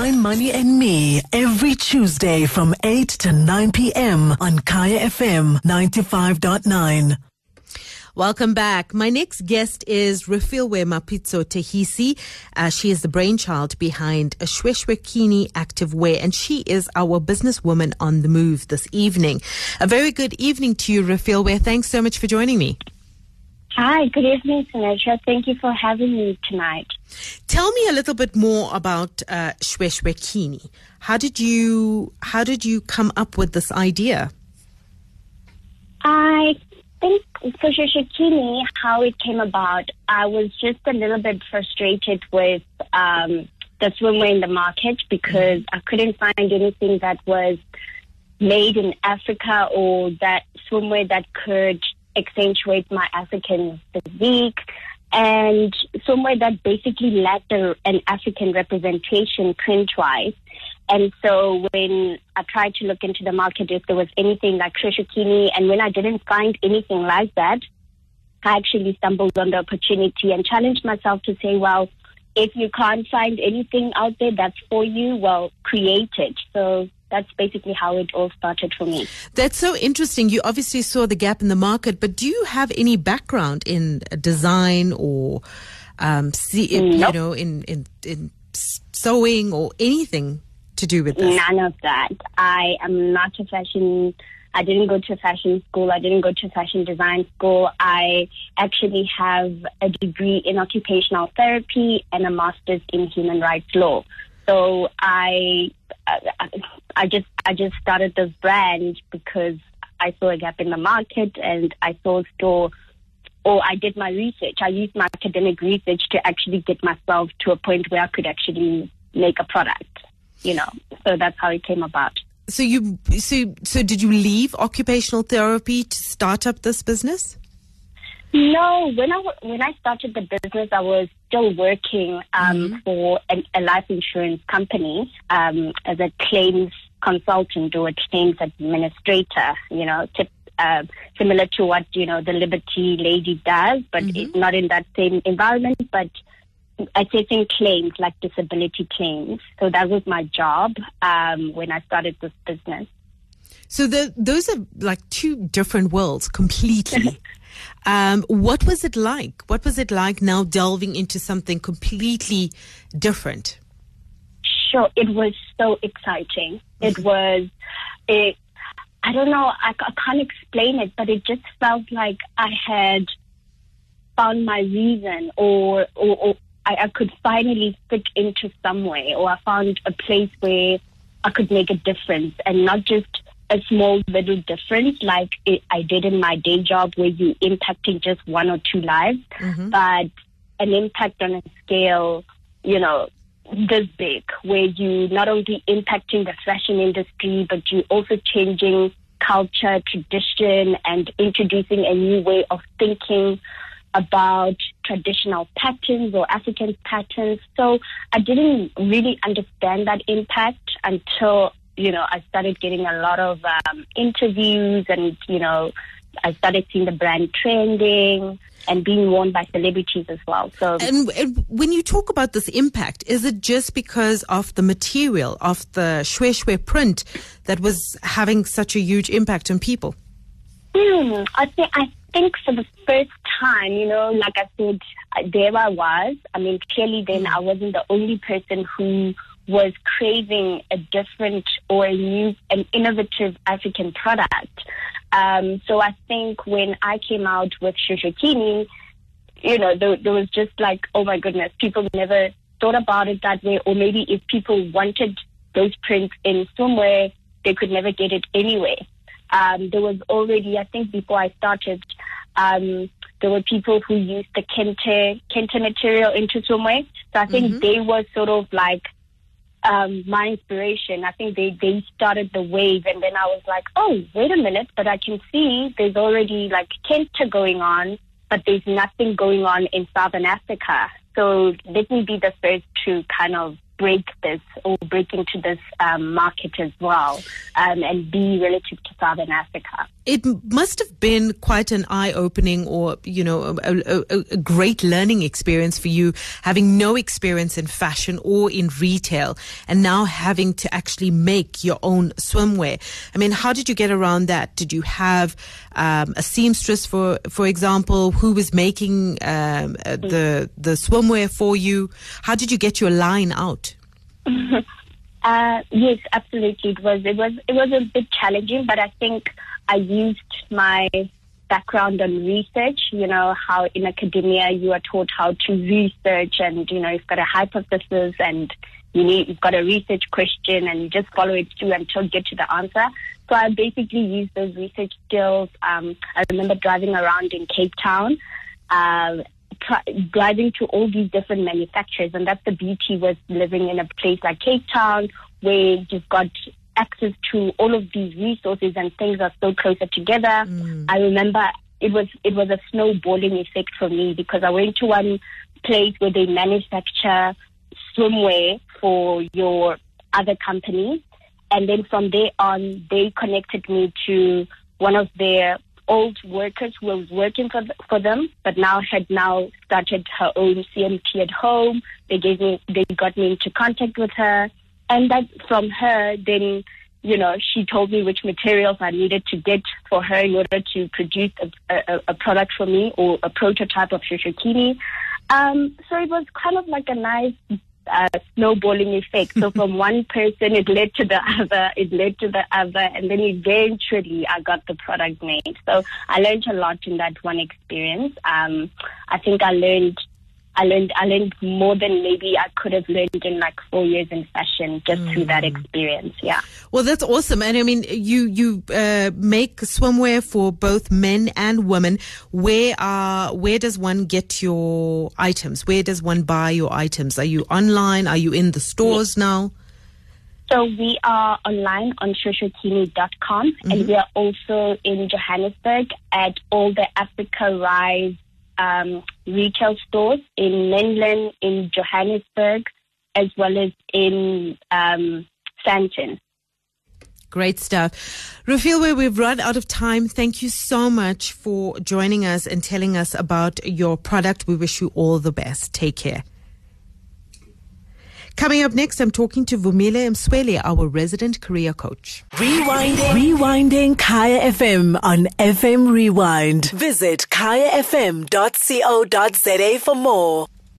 Wine, Money and Me every Tuesday from 8 to 9 p.m. on Kaya FM 95.9. Welcome back. My next guest is Refiloe Mapitso Thaisi. Uh, she is the brainchild behind a Shweshwekini Active Wear, and she is our businesswoman on the move this evening. A very good evening to you, Refilwe. Thanks so much for joining me. Hi, good evening, Sinatra. Thank you for having me tonight. Tell me a little bit more about uh, Shweshwekini. How did you How did you come up with this idea? I think for Shweshwekini, how it came about, I was just a little bit frustrated with um, the swimwear in the market because I couldn't find anything that was made in Africa or that swimwear that could accentuate my African physique and somewhere that basically lacked an African representation print-wise. And so when I tried to look into the market if there was anything like Shweshwekini, and when I didn't find anything like that, I actually stumbled on the opportunity and challenged myself to say, well, if you can't find anything out there that's for you, well, create it. So that's basically how it all started for me. That's so interesting. You obviously saw the gap in the market, but do you have any background in design or, um, see, nope. you know, in, in, in sewing or anything to do with this? None of that. I am not a fashion. I didn't go to fashion school. I didn't go to fashion design school. I actually have a degree in occupational therapy and a master's in human rights law. So I, I just, I just started this brand because I saw a gap in the market and I saw a store or I did my research. I used my academic research to actually get myself to a point where I could actually make a product, you know. So that's how it came about. So you, so, so did you leave occupational therapy to start up this business? No, when I when I started the business, I was still working um, mm-hmm. for a, a, life insurance company um, as a claims consultant or a claims administrator. You know, tip, uh, similar to what you know the Liberty lady does, but mm-hmm. not in that same environment. But assessing claims like disability claims. So that was my job um, when I started this business. So the, those are like two different worlds completely. Um, what was it like? What was it like now delving into something completely different? Sure, it was so exciting. It was, it, I don't know, I, I can't explain it, but it just felt like I had found my reason or, or, or I, I could finally fit into somewhere or I found a place where I could make a difference and not just a small little difference like it, I did in my day job where you impacting just one or two lives, mm-hmm. but an impact on a scale, you know, this big where you not only impacting the fashion industry, but you also changing culture, tradition, and introducing a new way of thinking about traditional patterns or African patterns. So I didn't really understand that impact until you know, I started getting a lot of um, interviews and, you know, I started seeing the brand trending and being worn by celebrities as well. So, and, and, when you talk about this impact, is it just because of the material of the shwe shwe print that was having such a huge impact on people? Hmm, I think I think for the first time, you know, like I said, there I was. I mean, clearly then I wasn't the only person who was craving a different or a new, an innovative African product. Um, so I think when I came out with Shweshwekini, you know, there, there was just like, oh my goodness, people never thought about it that way. Or maybe if people wanted those prints in somewhere, they could never get it anyway. Um, there was already, I think before I started, um, there were people who used the kente, kente material into somewhere. So I think mm-hmm. they were sort of like um, my inspiration. I think they, they started the wave and then I was like, oh, wait a minute, but I can see there's already like kente going on, but there's nothing going on in Southern Africa. So let me be the first to kind of break this or break into this um, market as well um, and be relative to Southern Africa. It must have been quite an eye-opening or, you know, a, a, a, great learning experience for you, having no experience in fashion or in retail and now having to actually make your own swimwear. I mean, how did you get around that? Did you have um, a seamstress, for for example, who was making um, uh, the the swimwear for you? How did you get your line out? uh, yes, absolutely. It was it was it was a bit challenging, but I think I used my background on research. You know how in academia you are taught how to research, and you know you've got a hypothesis and you need you've got a research question and you just follow it through until you get to the answer. So I basically used those research skills. Um, I remember driving around in Cape Town, uh, driving to all these different manufacturers, and that's the beauty with living in a place like Cape Town, where you've got access to all of these resources and things are so closer together. Mm. I remember it was it was a snowballing effect for me because I went to one place where they manufacture swimwear for your other company. And then from there on, they connected me to one of their old workers who was working for, for them, but now had now started her own CMT at home. They gave me, they got me into contact with her. And that from her, then, you know, she told me which materials I needed to get for her in order to produce a, a, a product for me or a prototype of Shweshwekini. Um, so it was kind of like a nice uh, snowballing effect. So from one person, it led to the other, it led to the other, and then eventually I got the product made. So I learned a lot in that one experience. Um, I think I learned I learned I learned more than maybe I could have learned in like four years in fashion just mm. through that mm. experience. Yeah. Well, that's awesome, and I mean, you you uh, make swimwear for both men and women. Where are where does one get your items? Where does one buy your items? Are you online? Are you in the stores now? So we are online on shweshwekini.com mm-hmm. and we are also in Johannesburg at all the Africa Rise um, retail stores in Menlyn, in Johannesburg, as well as in um, Sandton. Great stuff. Refiloe, we've run out of time. Thank you so much for joining us and telling us about your product. We wish you all the best. Take care. Coming up next, I'm talking to Vumile Msweli, our resident career coach. Rewinding. Rewinding Kaya FM on FM Rewind. Visit kayafm.co.za for more.